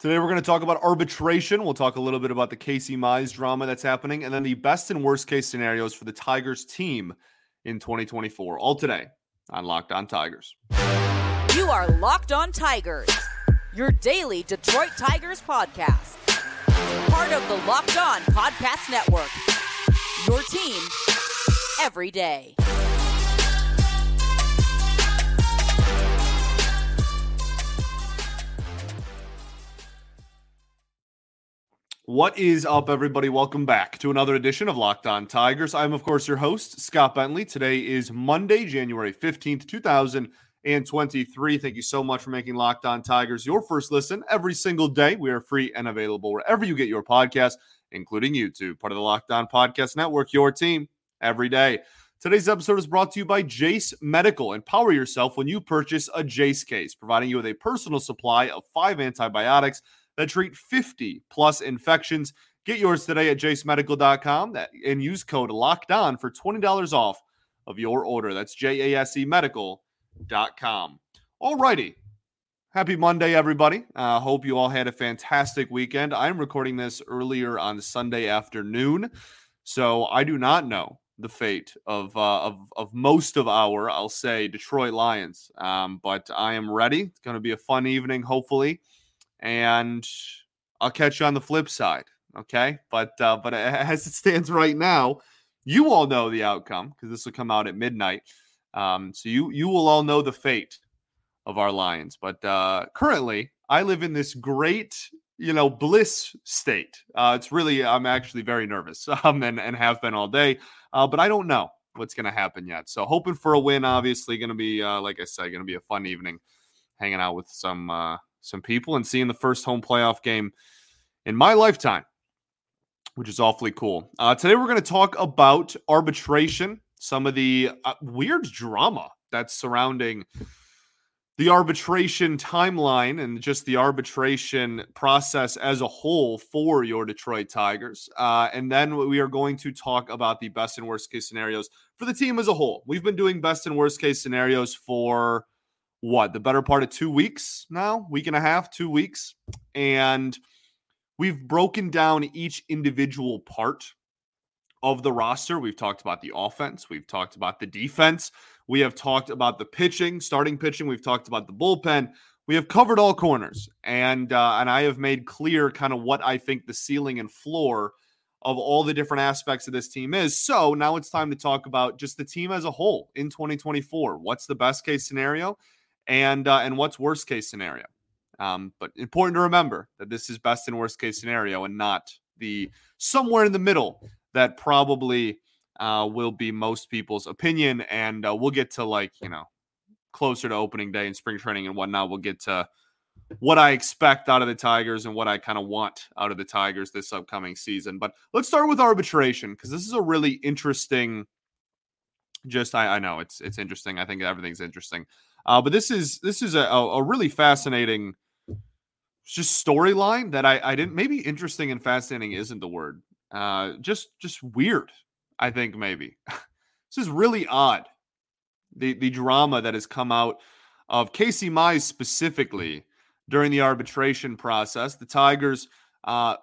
Today, we're going to talk about arbitration. We'll talk a little bit about the Casey Mize drama that's happening, and then the best and worst case scenarios for the Tigers team in 2024. All today on Locked On Tigers. You are Locked On Tigers, your daily Detroit Tigers podcast. Part of the Locked On Podcast Network. Your team every day. What is up, everybody? Welcome back to another edition of Locked On Tigers. I'm, of course, your host, Scott Bentley. Today is Monday, January 15th, 2023. Thank you so much for making Locked On Tigers your first listen every single day. We are free and available wherever you get your podcast, including YouTube, part of the Locked On Podcast Network, your team every day. Today's episode is brought to you by Jase Medical. Empower yourself when you purchase a Jase case, providing you with a personal supply of five antibiotics that treat 50 plus infections. Get yours today at jasemedical.com and use code locked on for $20 off of your order. That's J A S E medical.com. All righty. Happy Monday, everybody. Uh, hope you all had a fantastic weekend. I'm recording this earlier on Sunday afternoon, so I do not know the fate of uh, of of most of our, I'll say, Detroit Lions. Um, but I am ready. It's going to be a fun evening, hopefully and I'll catch you on the flip side. Okay, but uh, but as it stands right now, you all know the outcome because this will come out at midnight. Um, so you you will all know the fate of our Lions. But uh, currently, I live in this great you know bliss state. Uh, it's really I'm actually very nervous um, and and have been all day. Uh, but I don't know what's going to happen yet. So hoping for a win. Obviously, going to be uh, like I said, going to be a fun evening, hanging out with some uh, some people and seeing the first home playoff game in my lifetime, which is awfully cool. Uh, today, we're going to talk about arbitration, some of the uh, weird drama that's surrounding the arbitration timeline and just the arbitration process as a whole for your Detroit Tigers. Uh, and then we are going to talk about the best and worst case scenarios for the team as a whole. We've been doing best and worst case scenarios for what the better part of two weeks now, week and a half, two weeks. And we've broken down each individual part of the roster. We've talked about the offense, we've talked about the defense, we have talked about the pitching, starting pitching, we've talked about the bullpen. We have covered all corners, and uh, and I have made clear kind of what I think the ceiling and floor of all the different aspects of this team is. So now it's time to talk about just the team as a whole in 2024. What's the best case scenario? And uh, and what's worst case scenario. Um, but important to remember that this is best and worst case scenario, and not the somewhere in the middle that probably uh, will be most people's opinion. And uh, we'll get to like you know closer to opening day and spring training and whatnot. We'll get to what I expect out of the Tigers and what I kind of want out of the Tigers this upcoming season. But let's start with arbitration because this is a really interesting. Just I, I know it's it's interesting. I think everything's interesting. Uh, but this is this is a, a really fascinating just storyline that I, I didn't maybe interesting and fascinating isn't the word. Uh, just just weird. I think maybe this is really odd. The the drama that has come out of Casey Mize specifically during the arbitration process. The Tigers, uh,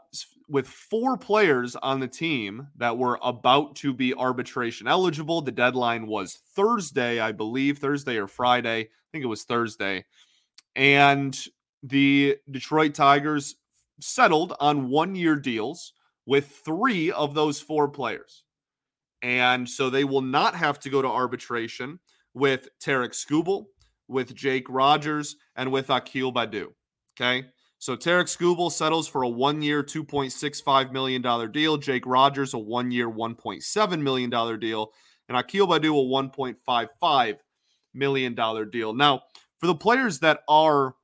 with four players on the team that were about to be arbitration eligible. The deadline was Thursday, I believe, Thursday or Friday. I think it was Thursday. And the Detroit Tigers settled on one year deals with three of those four players. And so they will not have to go to arbitration with Tarik Skubal, with Jake Rogers, and with Akil Baddoo. Okay. So Tarik Skubal settles for a one-year, $2.65 million deal. Jake Rogers, a one-year, $1.7 million deal. And Akil Baddoo, a $1.55 million deal. Now, for the players that are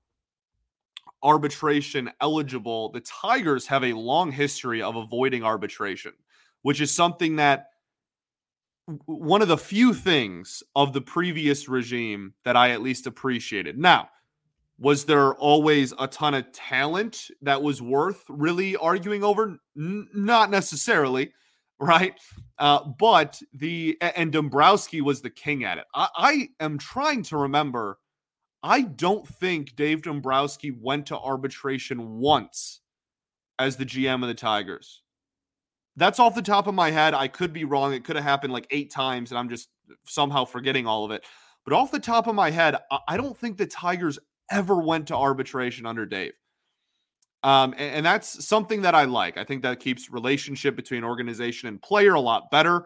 arbitration eligible, the Tigers have a long history of avoiding arbitration, which is something that one of the few things of the previous regime that I at least appreciated. Now, was there always a ton of talent that was worth really arguing over? N- not necessarily, right? Uh, but the and Dombrowski was the king at it. I, I am trying to remember. I don't think Dave Dombrowski went to arbitration once as the GM of the Tigers. That's off the top of my head. I could be wrong. It could have happened like eight times, and I'm just somehow forgetting all of it. But off the top of my head, I don't think the Tigers ever went to arbitration under Dave. Um, and, and, that's something that I like. I think that keeps relationship between organization and player a lot better.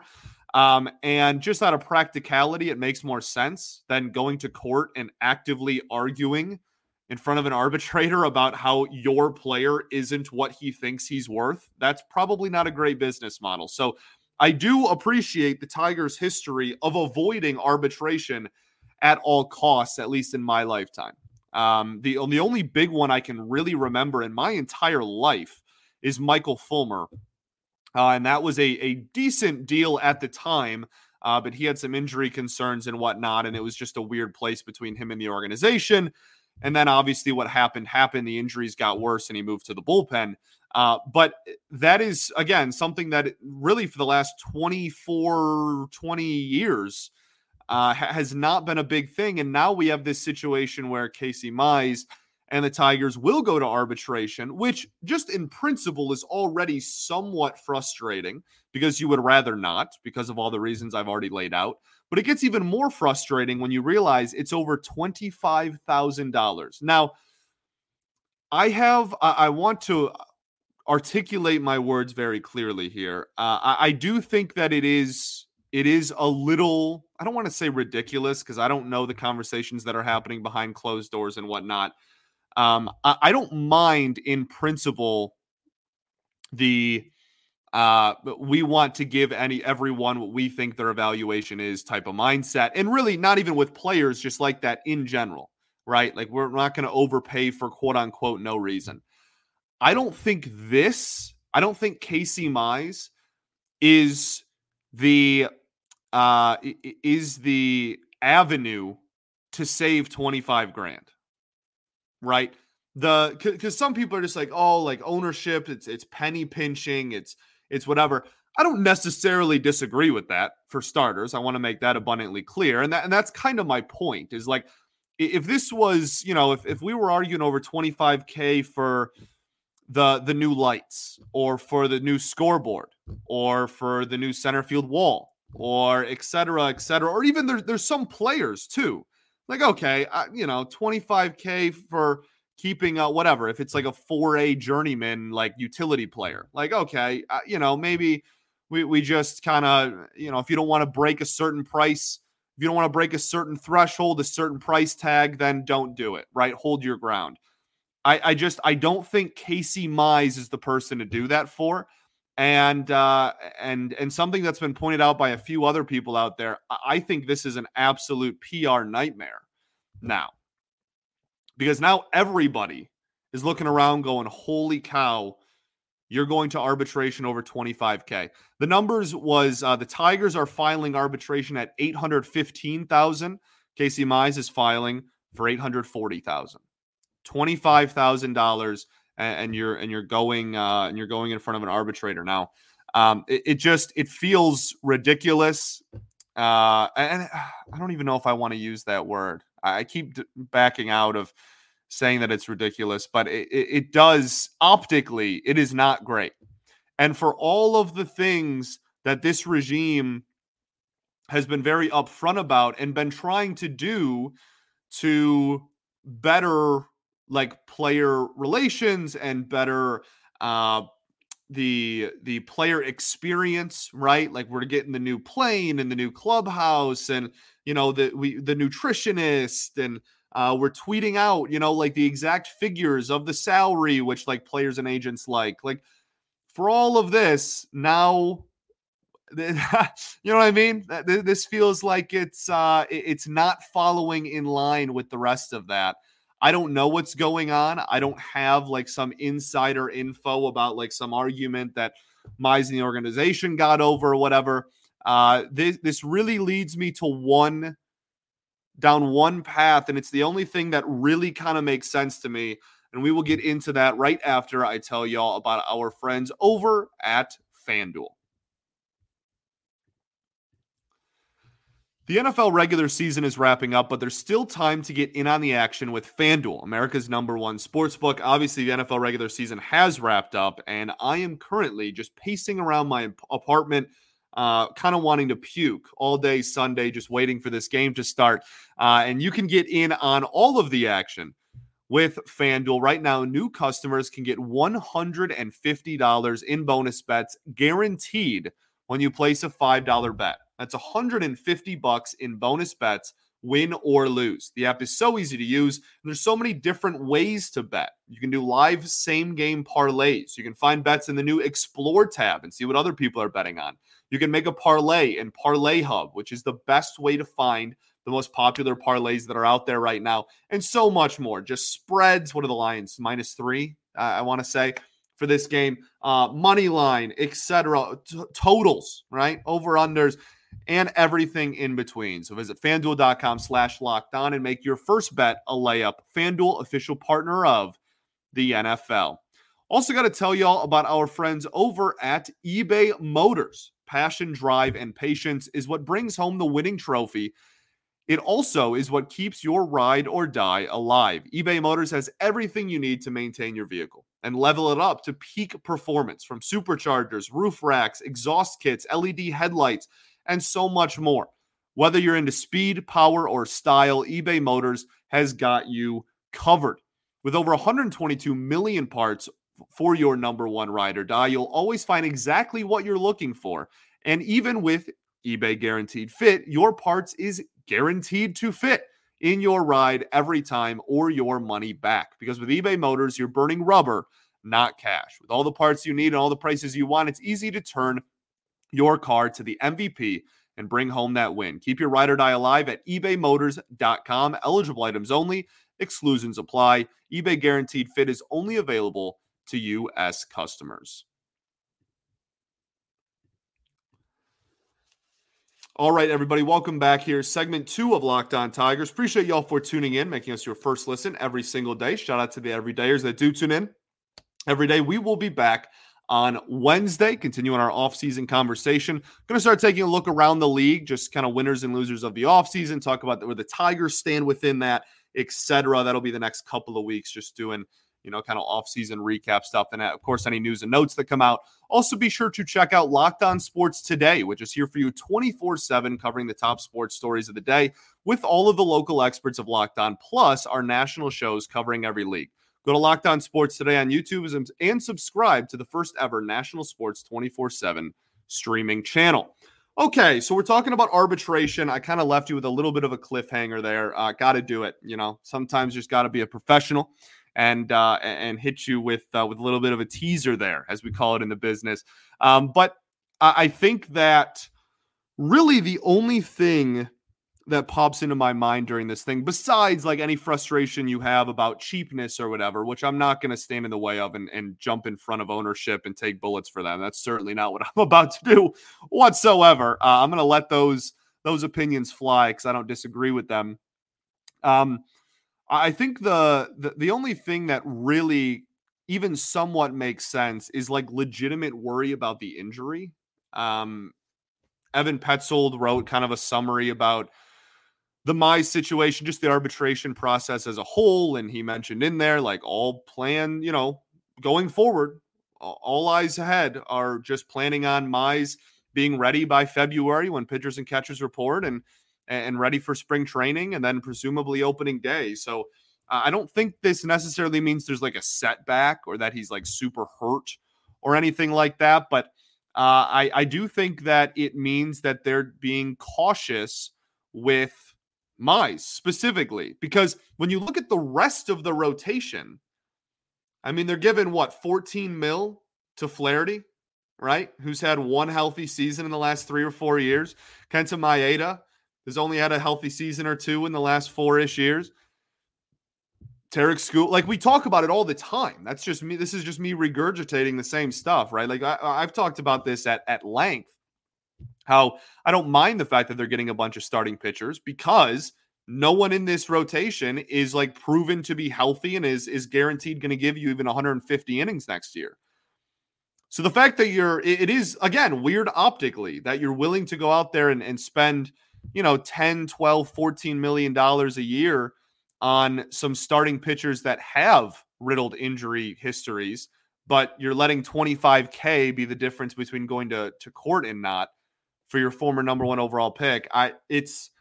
Um, and just out of practicality, it makes more sense than going to court and actively arguing in front of an arbitrator about how your player isn't what he thinks he's worth. That's probably not a great business model. So I do appreciate the Tigers' history of avoiding arbitration at all costs, at least in my lifetime. Um, the, the only big one I can really remember in my entire life is Michael Fulmer. Uh, and that was a, a decent deal at the time, uh, but he had some injury concerns and whatnot. And it was just a weird place between him and the organization. And then obviously what happened happened. The injuries got worse and he moved to the bullpen. Uh, but that is, again, something that really for the last 24, 20 years uh, has not been a big thing. And now we have this situation where Casey Mize and the Tigers will go to arbitration, which just in principle is already somewhat frustrating because you would rather not, because of all the reasons I've already laid out. But it gets even more frustrating when you realize it's over $25,000. Now, I have, I want to articulate my words very clearly here. Uh, I, I do think that it is it is a little i don't want to say ridiculous because i don't know the conversations that are happening behind closed doors and whatnot um, I, I, don't mind in principle the uh, we want to give any everyone what we think their evaluation is type of mindset and really not even with players just like that in general right? Like we're not going to overpay for quote unquote no reason. I don't think this i don't think casey mize is the uh, is the avenue to save 25 grand right? The because some people are just like oh like ownership it's it's penny pinching it's it's whatever. I don't necessarily disagree with that for starters i want to make that abundantly clear and that and that's kind of my point is like if this was you know if, if we were arguing over 25k for the the new lights or for the new scoreboard or for the new center field wall or et cetera, et cetera. Or even there, there's some players too. Like, okay, uh, you know, 25K for keeping uh, whatever. If it's like a 4A journeyman, like utility player, like, okay, you know, maybe we, we just kind of, you know, if you don't want to break a certain price, if you don't want to break a certain threshold, a certain price tag, then don't do it, right? Hold your ground. I, I just, I don't think Casey Mize is the person to do that for and uh, and and something that's been pointed out by a few other people out there. I think this is an absolute PR nightmare now, because now everybody is looking around, going, "Holy cow!" You're going to arbitration over 25k. The numbers was uh, the Tigers are filing arbitration at 815,000. Casey Mize is filing for 840,000. $25,000 and, and you're and you're going uh, and you're going in front of an arbitrator now. Um, it, it just it feels ridiculous, uh, and I don't even know if I want to use that word. I keep backing out of saying that it's ridiculous, but it, it does optically, it is not great. And for all of the things that this regime has been very upfront about and been trying to do to better like player relations and better uh the the player experience right? Like we're getting the new plane and the new clubhouse and you know the we the nutritionist and uh we're tweeting out you know like the exact figures of the salary which like players and agents like. Like for all of this now you know what i mean? This feels like it's uh it's not following in line with the rest of that I don't know what's going on. I don't have like some insider info about like some argument that Mize and the organization got over or whatever. Uh, this this really leads me to one down one path, and it's the only thing that really kind of makes sense to me. And we will get into that right after I tell y'all about our friends over at FanDuel. The NFL regular season is wrapping up, but there's still time to get in on the action with FanDuel, America's number one sports book. Obviously, the NFL regular season has wrapped up, and I am currently just pacing around my apartment, uh, kind of wanting to puke all day Sunday, just waiting for this game to start. Uh, and you can get in on all of the action with FanDuel. Right now, new customers can get $150 in bonus bets guaranteed when you place a $5 bet. That's 150 bucks in bonus bets, win or lose. The app is so easy to use, and there's so many different ways to bet. You can do live same game parlays. You can find bets in the new Explore tab and see what other people are betting on. You can make a parlay in Parlay Hub, which is the best way to find the most popular parlays that are out there right now, and so much more. Just spreads. What are the Lions? Minus three, I want to say for this game. Uh, money line, etc. T- totals, right? Over unders and everything in between. So visit fanduel.com slash locked on and make your first bet a layup. Fanduel, official partner of the NFL. Also, got to tell y'all about our friends over at eBay Motors. Passion, drive, and patience is what brings home the winning trophy. It also is what keeps your ride or die alive. eBay Motors has everything you need to maintain your vehicle and level it up to peak performance from superchargers, roof racks, exhaust kits, LED headlights and so much more. Whether you're into speed, power, or style, eBay Motors has got you covered. With over 122 million parts for your number one ride or die, you'll always find exactly what you're looking for. And even with eBay Guaranteed Fit, your parts is guaranteed to fit in your ride every time or your money back. Because with eBay Motors, you're burning rubber, not cash. With all the parts you need and all the prices you want, it's easy to turn your car to the MVP and bring home that win. Keep your ride or die alive at ebaymotors.com. Eligible items only, exclusions apply. eBay guaranteed fit is only available to U.S. customers. All right, everybody, welcome back here. Segment two of Locked On Tigers. Appreciate y'all for tuning in, making us your first listen every single day. Shout out to the everydayers that do tune in every day. We will be back on Wednesday, continuing our offseason conversation. Going to start taking a look around the league, just kind of winners and losers of the offseason, talk about where the Tigers stand within that, etc. That'll be the next couple of weeks, just doing, you know, kind of offseason recap stuff. And uh, of course, any news and notes that come out. Also, be sure to check out Locked On Sports Today, which is here for you 24 7, covering the top sports stories of the day with all of the local experts of Locked On, plus our national shows covering every league. Go to Locked On Sports today on YouTube and subscribe to the first ever national sports 24 7 streaming channel. Okay, so we're talking about arbitration. I kind of left you with a little bit of a cliffhanger there. Uh, got to do it. You know, sometimes just got to be a professional and uh, and hit you with uh, with a little bit of a teaser there, as we call it in the business. Um, but I think that really the only thing that pops into my mind during this thing, besides like any frustration you have about cheapness or whatever, which I'm not going to stand in the way of and, and jump in front of ownership and take bullets for them. That's certainly not what I'm about to do whatsoever. Uh, I'm going to let those those opinions fly because I don't disagree with them. Um, I think the, the the only thing that really even somewhat makes sense is like legitimate worry about the injury. Um, Evan Petzold wrote kind of a summary about the Mize situation, just the arbitration process as a whole. And he mentioned in there, like all plan, you know, going forward, all eyes ahead are just planning on Mize being ready by February when pitchers and catchers report and and ready for spring training and then presumably opening day. So I don't think this necessarily means there's like a setback or that he's like super hurt or anything like that. But uh, I, I do think that it means that they're being cautious with Mize specifically, because when you look at the rest of the rotation, I mean, they're given what 14 mil to Flaherty, right? Who's had one healthy season in the last three or four years. Kenta Maeda has only had a healthy season or two in the last four ish years. Tarik Skubal, like we talk about it all the time. That's just me. This is just me regurgitating the same stuff, right? Like I, I've talked about this at at length how I don't mind the fact that they're getting a bunch of starting pitchers because no one in this rotation is like proven to be healthy and is is guaranteed going to give you even 150 innings next year. So the fact that you're it is again weird optically that you're willing to go out there and, and spend you know, 10, 12, 14 million dollars a year on some starting pitchers that have riddled injury histories, but you're letting 25k be the difference between going to to court and not for your former number one overall pick. I it's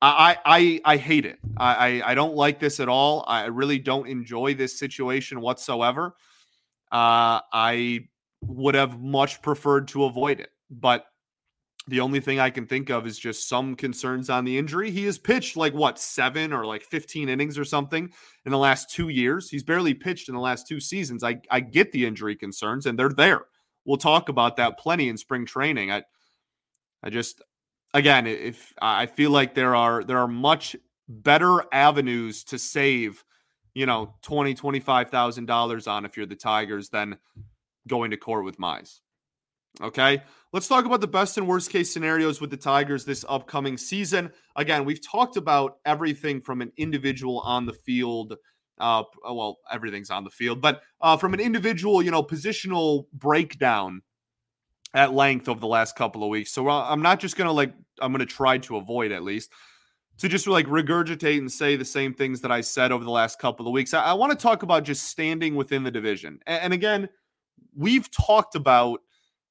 I I I hate it. I I don't like this at all. I really don't enjoy this situation whatsoever. Uh, I would have much preferred to avoid it, but the only thing I can think of is just some concerns on the injury. He has pitched like what, seven or like 15 innings or something in the last two years. He's barely pitched in the last two seasons. I, I get the injury concerns and they're there. We'll talk about that plenty in spring training. I I just again, if I feel like there are there are much better avenues to save, you know, twenty, twenty five thousand dollars on if you're the Tigers than going to court with Mize. Okay, let's talk about the best and worst case scenarios with the Tigers this upcoming season. Again, we've talked about everything from an individual on the field. Uh, well, everything's on the field, but uh, from an individual, you know, positional breakdown at length over the last couple of weeks. So uh, I'm not just gonna like I'm gonna try to avoid at least to just like regurgitate and say the same things that I said over the last couple of weeks. I, I want to talk about just standing within the division. And, and again, we've talked about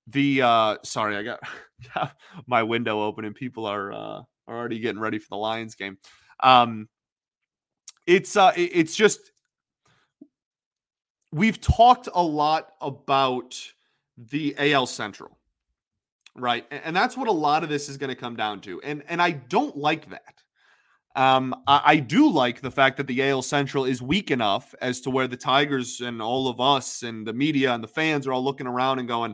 the uh sorry i got, got my window open and people are uh are already getting ready for the lions game um it's uh it's just we've talked a lot about the al central right and that's what a lot of this is going to come down to and and i don't like that um, I, I, do like the fact that the AL Central is weak enough as to where the Tigers and all of us and the media and the fans are all looking around and going,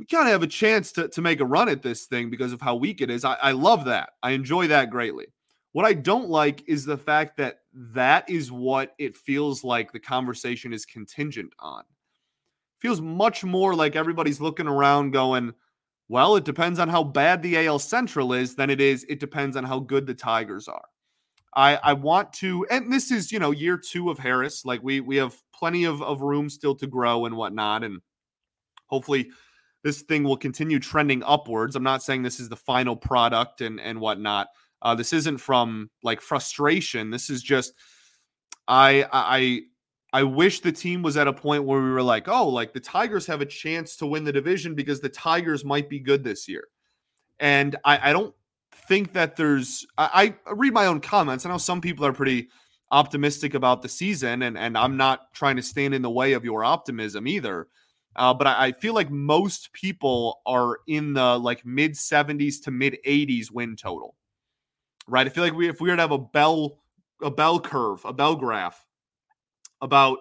we kind of have a chance to, to make a run at this thing because of how weak it is. I, I love that. I enjoy that greatly. What I don't like is the fact that that is what it feels like the conversation is contingent on. Feels much more like everybody's looking around going, well, it depends on how bad the AL Central is than it is, it depends on how good the Tigers are. I, I want to, and this is, you know, year two of Harris. Like we we have plenty of, of room still to grow and whatnot. And hopefully this thing will continue trending upwards. I'm not saying this is the final product and and whatnot. Uh, this isn't from like frustration. This is just I I I wish the team was at a point where we were like, oh, like the Tigers have a chance to win the division because the Tigers might be good this year. And I, I don't think that there's I, I read my own comments. I know some people are pretty optimistic about the season, and and I'm not trying to stand in the way of your optimism either. Uh, but I, I, feel like most people are in the like mid 70s to mid 80s win total. Right? I feel like we if we were to have a bell a bell curve, a bell graph about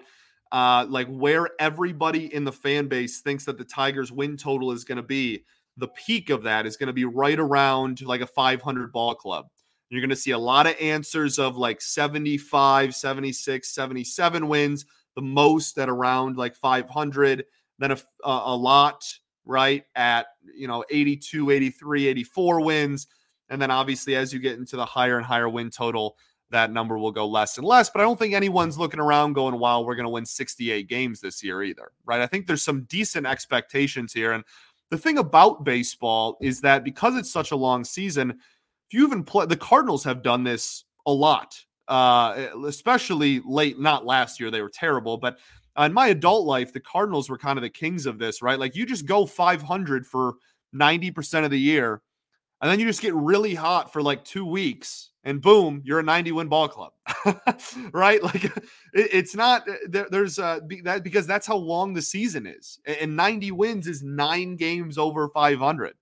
uh like where everybody in the fan base thinks that the Tigers win total is going to be, the peak of that is going to be right around like a 500 ball club. You're going to see a lot of answers of like 75, 76, 77 wins, the most at around like 500 then a, a lot, right, at, you know, 82, 83, 84 wins. And then obviously, as you get into the higher and higher win total, that number will go less and less. But I don't think anyone's looking around going, wow, we're going to win 68 games this year either, right? I think there's some decent expectations here. And the thing about baseball is that because it's such a long season, if you even play, the Cardinals have done this a lot, uh, especially late, not last year, they were terrible, but in my adult life, the Cardinals were kind of the kings of this, right? Like you just go 500 for 90% of the year, and then you just get really hot for like two weeks, and boom, you're a 90 win ball club, right? Like it, it's not uh, there, there's uh that because that's how long the season is, and 90 wins is nine games over 500,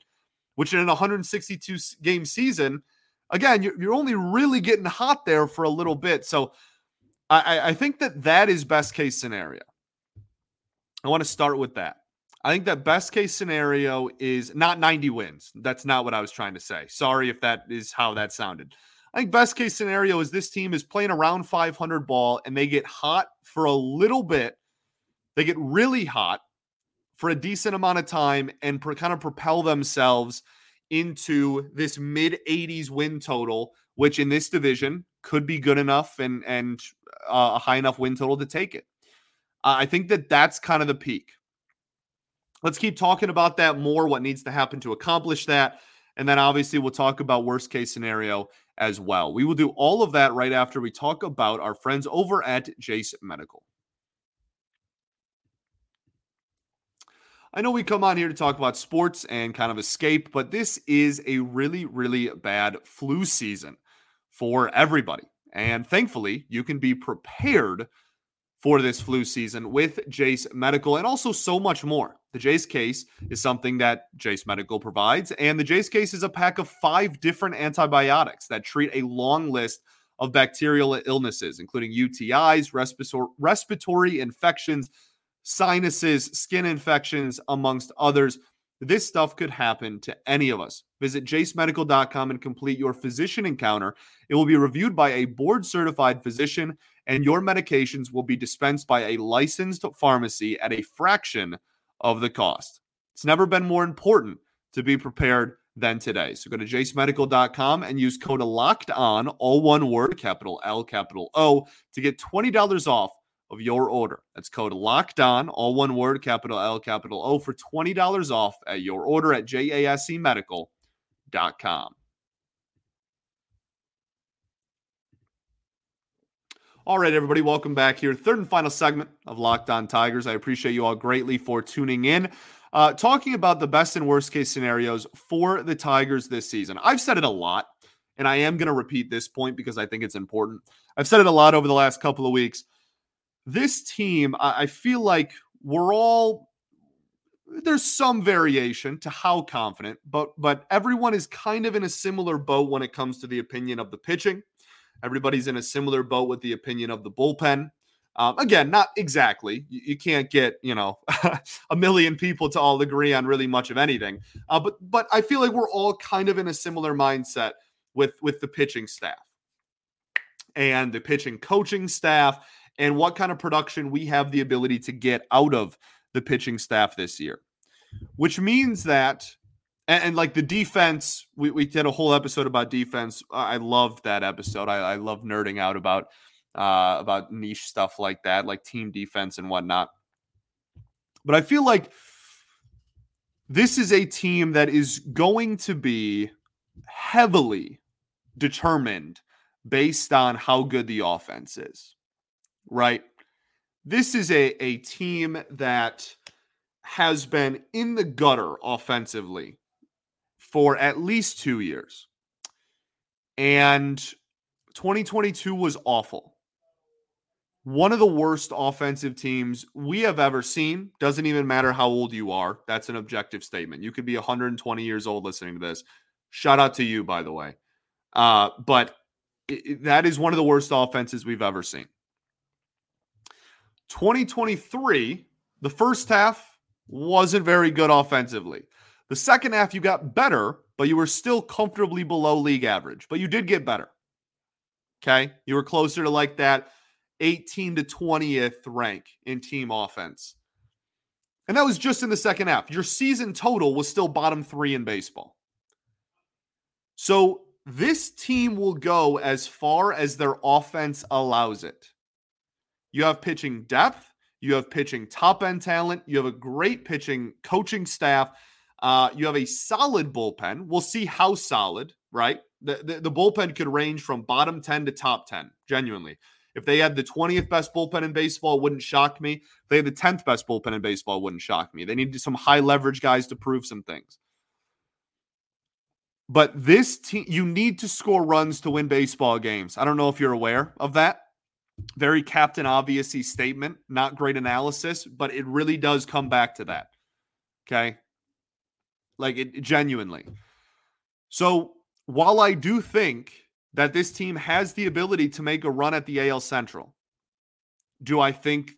which in a 162 game season, again, you're, you're only really getting hot there for a little bit. So I, I think that that is best case scenario. I want to start with that. I think that best case scenario is not 90 wins. That's not what I was trying to say. Sorry if that is how that sounded. I think best case scenario is this team is playing around 500 ball and they get hot for a little bit. They get really hot for a decent amount of time and pro- kind of propel themselves into this mid 80s win total, which in this division could be good enough and and uh, a high enough win total to take it. Uh, I think that that's kind of the peak. Let's keep talking about that more. What needs to happen to accomplish that? And then obviously, we'll talk about worst case scenario as well. We will do all of that right after we talk about our friends over at Jase Medical. I know we come on here to talk about sports and kind of escape, but this is a really, really bad flu season for everybody. And thankfully, you can be prepared for this flu season with Jase Medical and also so much more. The Jase case is something that Jase Medical provides, and the Jase case is a pack of five different antibiotics that treat a long list of bacterial illnesses, including UTIs, respiratory, respiratory infections, sinuses, skin infections, amongst others. This stuff could happen to any of us. Visit jasemedical.com and complete your physician encounter. It will be reviewed by a board certified physician, and your medications will be dispensed by a licensed pharmacy at a fraction of the cost. It's never been more important to be prepared than today. So go to jasemedical.com and use code locked on, all one word, capital L, capital O, to get $20 off of your order. That's code locked on, all one word, capital L, capital O, for $20 off at your order at jasemedical.com. All right, everybody, welcome back here. Third and final segment of Locked On Tigers. I appreciate you all greatly for tuning in. Uh, talking about the best and worst case scenarios for the Tigers this season. I've said it a lot, and I am going to repeat this point because I think it's important. I've said it a lot over the last couple of weeks this team, I feel like we're all there's some variation to how confident, but but everyone is kind of in a similar boat when it comes to the opinion of the pitching. Everybody's in a similar boat with the opinion of the bullpen. Um, again, not exactly. You, you, can't get you know a million people to all agree on really much of anything. Uh, but but I feel like we're all kind of in a similar mindset with with the pitching staff and the pitching coaching staff and what kind of production we have the ability to get out of the pitching staff this year. Which means that, and, and like the defense, we, we did a whole episode about defense. I loved that episode. I, I love nerding out about uh, about niche stuff like that, like team defense and whatnot. But I feel like this is a team that is going to be heavily determined based on how good the offense is right? This is a, a team that has been in the gutter offensively for at least two years. And 2022 was awful. One of the worst offensive teams we have ever seen. Doesn't even matter how old you are. That's an objective statement. You could be 120 years old listening to this. Shout out to you, by the way. Uh, but it, that is one of the worst offenses we've ever seen. 2023, the first half wasn't very good offensively. The second half, you got better, but you were still comfortably below league average, but you did get better. Okay. You were closer to like that 18 to 20th rank in team offense. And that was just in the second half. Your season total was still bottom three in baseball. So this team will go as far as their offense allows it. You have pitching depth. You have pitching top end talent. You have a great pitching coaching staff. Uh, you have a solid bullpen. We'll see how solid, right? The, the, the bullpen could range from bottom 10 to top 10, genuinely. If they had the 20th best bullpen in baseball, wouldn't shock me. If they had the 10th best bullpen in baseball, wouldn't shock me. They need some high leverage guys to prove some things. But this team, you need to score runs to win baseball games. I don't know if you're aware of that very captain obviously statement, not great analysis, but it really does come back to that. Okay. Like it genuinely. So while I do think that this team has the ability to make a run at the AL Central, do I think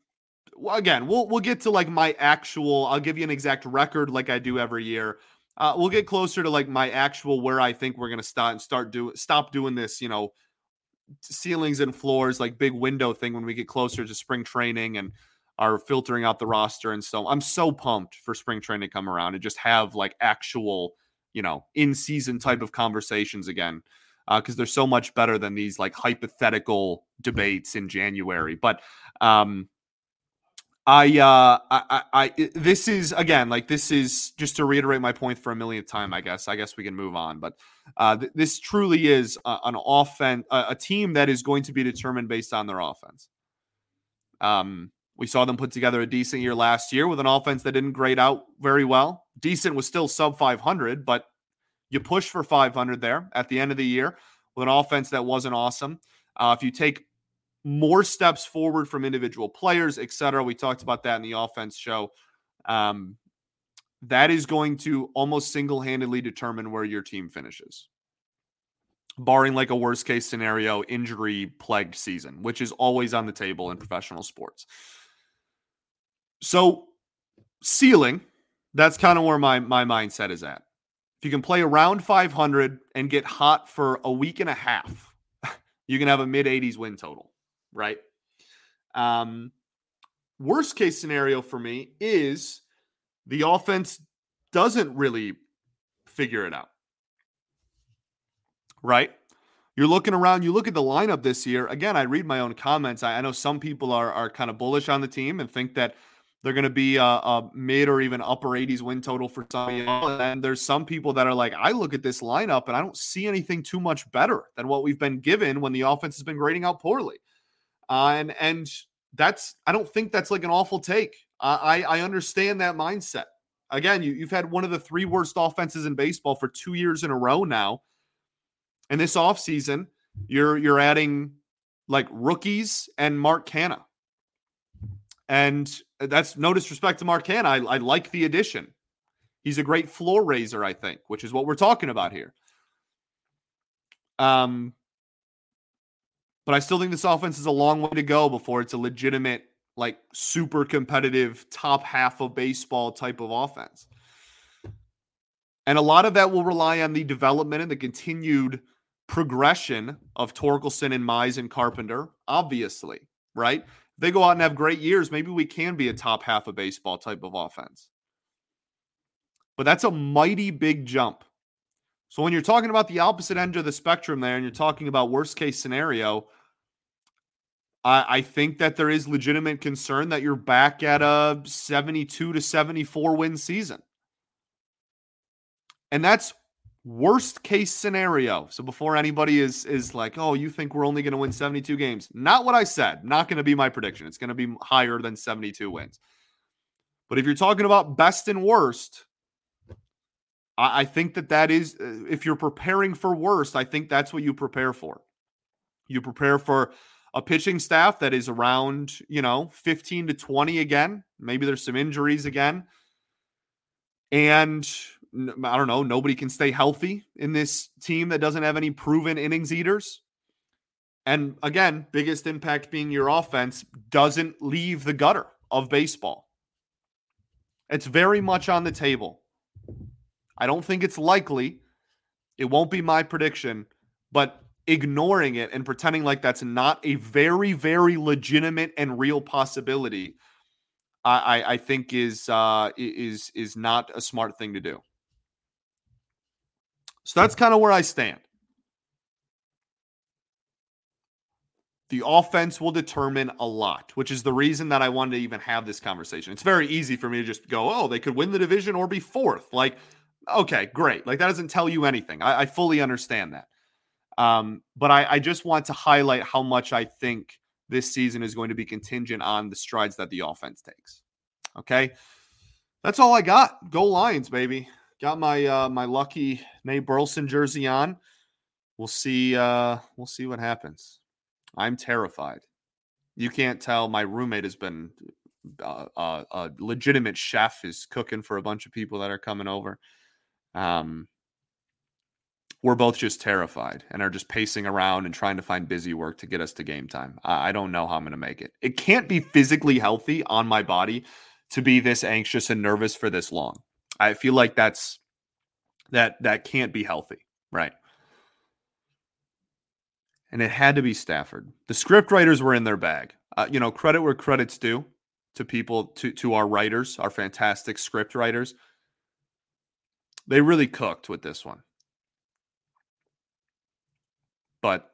well, again, we'll we'll get to like my actual, I'll give you an exact record like I do every year. Uh, we'll get closer to like my actual where I think we're gonna start and start do stop doing this, you know, ceilings and floors, like big window thing when we get closer to spring training and are filtering out the roster. And so I'm so pumped for spring training to come around and just have like actual, you know, in season type of conversations again. Because uh, they're so much better than these like hypothetical debates in January. But um, I, uh, I, I, this is again, like this is just to reiterate my point for a millionth time. I guess, I guess we can move on, but uh, th- this truly is a, an offense, a, a team that is going to be determined based on their offense. Um, we saw them put together a decent year last year with an offense that didn't grade out very well. Decent was still sub 500, but you push for 500 there at the end of the year with an offense that wasn't awesome. Uh, if you take more steps forward from individual players, et cetera. We talked about that in the offense show. Um, that is going to almost single handedly determine where your team finishes, barring like a worst case scenario, injury plagued season, which is always on the table in professional sports. So, ceiling, that's kind of where my, my mindset is at. If you can play around 500 and get hot for a week and a half, you can have a mid 80s win total right? Um, worst case scenario for me is the offense doesn't really figure it out, right? You're looking around, you look at the lineup this year. Again, I read my own comments. I, I know some people are, are kind of bullish on the team and think that they're going to be a, a, mid or even upper 80s win total for some. And there's some people that are like, I look at this lineup and I don't see anything too much better than what we've been given when the offense has been grading out poorly. Uh, and and that's I don't think that's like an awful take. Uh, I I understand that mindset. Again, you, you've had one of the three worst offenses in baseball for two years in a row now. And this offseason, you're you're adding like rookies and Mark Canha. And that's no disrespect to Mark Canha. I, I like the addition. He's a great floor raiser, I think, which is what we're talking about here. Um, but I still think this offense is a long way to go before it's a legitimate, like super competitive top half of baseball type of offense. And a lot of that will rely on the development and the continued progression of Torkelson and Mize and Carpenter, obviously, right? If they go out and have great years, maybe we can be a top half of baseball type of offense. But that's a mighty big jump. So when you're talking about the opposite end of the spectrum there and you're talking about worst case scenario, I, think that there is legitimate concern that you're back at a 72 to 74 win season. And that's worst case scenario. So before anybody is is like, "Oh, you think we're only going to win 72 games?" Not what I said. Not going to be my prediction. It's going to be higher than 72 wins. But if you're talking about best and worst, I, I think that that is uh, if you're preparing for worst, I think that's what you prepare for. You prepare for a pitching staff that is around, you know, 15 to 20 again. Maybe there's some injuries again. And I don't know, nobody can stay healthy in this team that doesn't have any proven innings eaters. And again, biggest impact being your offense doesn't leave the gutter of baseball. It's very much on the table. I don't think it's likely. It won't be my prediction, but ignoring it and pretending like that's not a very, very legitimate and real possibility, I, I, I think is uh, is is not a smart thing to do. So that's kind of where I stand. The offense will determine a lot, which is the reason that I wanted to even have this conversation. It's very easy for me to just go, oh, they could win the division or be fourth. Like, okay, great. Like, that doesn't tell you anything. I, I fully understand that. Um, but I, I just want to highlight how much I think this season is going to be contingent on the strides that the offense takes. Okay. That's all I got. Go Lions, baby. Got my uh my lucky Nate Burleson jersey on. We'll see uh we'll see what happens. I'm terrified. You can't tell my roommate has been uh, uh, a legitimate chef is cooking for a bunch of people that are coming over. Um we're both just terrified and are just pacing around and trying to find busy work to get us to game time. I, I don't know how I'm going to make it. It can't be physically healthy on my body to be this anxious and nervous for this long. I feel like that's that that can't be healthy, right? And it had to be Stafford. The script writers were in their bag. Uh, you know, credit where credit's due to people to to our writers, our fantastic script writers. They really cooked with this one. But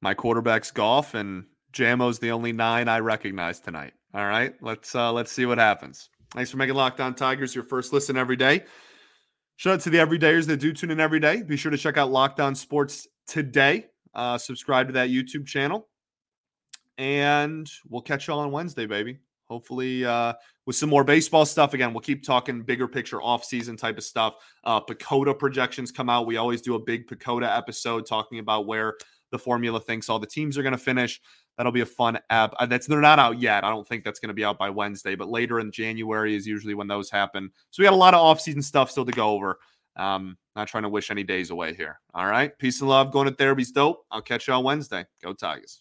my quarterback's Goff and Jamo's the only nine I recognize tonight. All right, let's uh, let's see what happens. Thanks for making Locked On Tigers your first listen every day. Shout out to the everydayers that do tune in every day. Be sure to check out Locked On Sports today. Uh, subscribe to that YouTube channel, and we'll catch you all on Wednesday, baby. Hopefully, uh, with some more baseball stuff. Again, we'll keep talking bigger picture off-season type of stuff. Uh, PECOTA projections come out. We always do a big PECOTA episode talking about where the formula thinks all the teams are going to finish. That'll be a fun app. Uh, that's they're not out yet. I don't think that's going to be out by Wednesday, but later in January is usually when those happen. So we got a lot of off-season stuff still to go over. Um, not trying to wish any days away here. All right. Peace and love. Going to therapy's dope. I'll catch you on Wednesday. Go Tigers.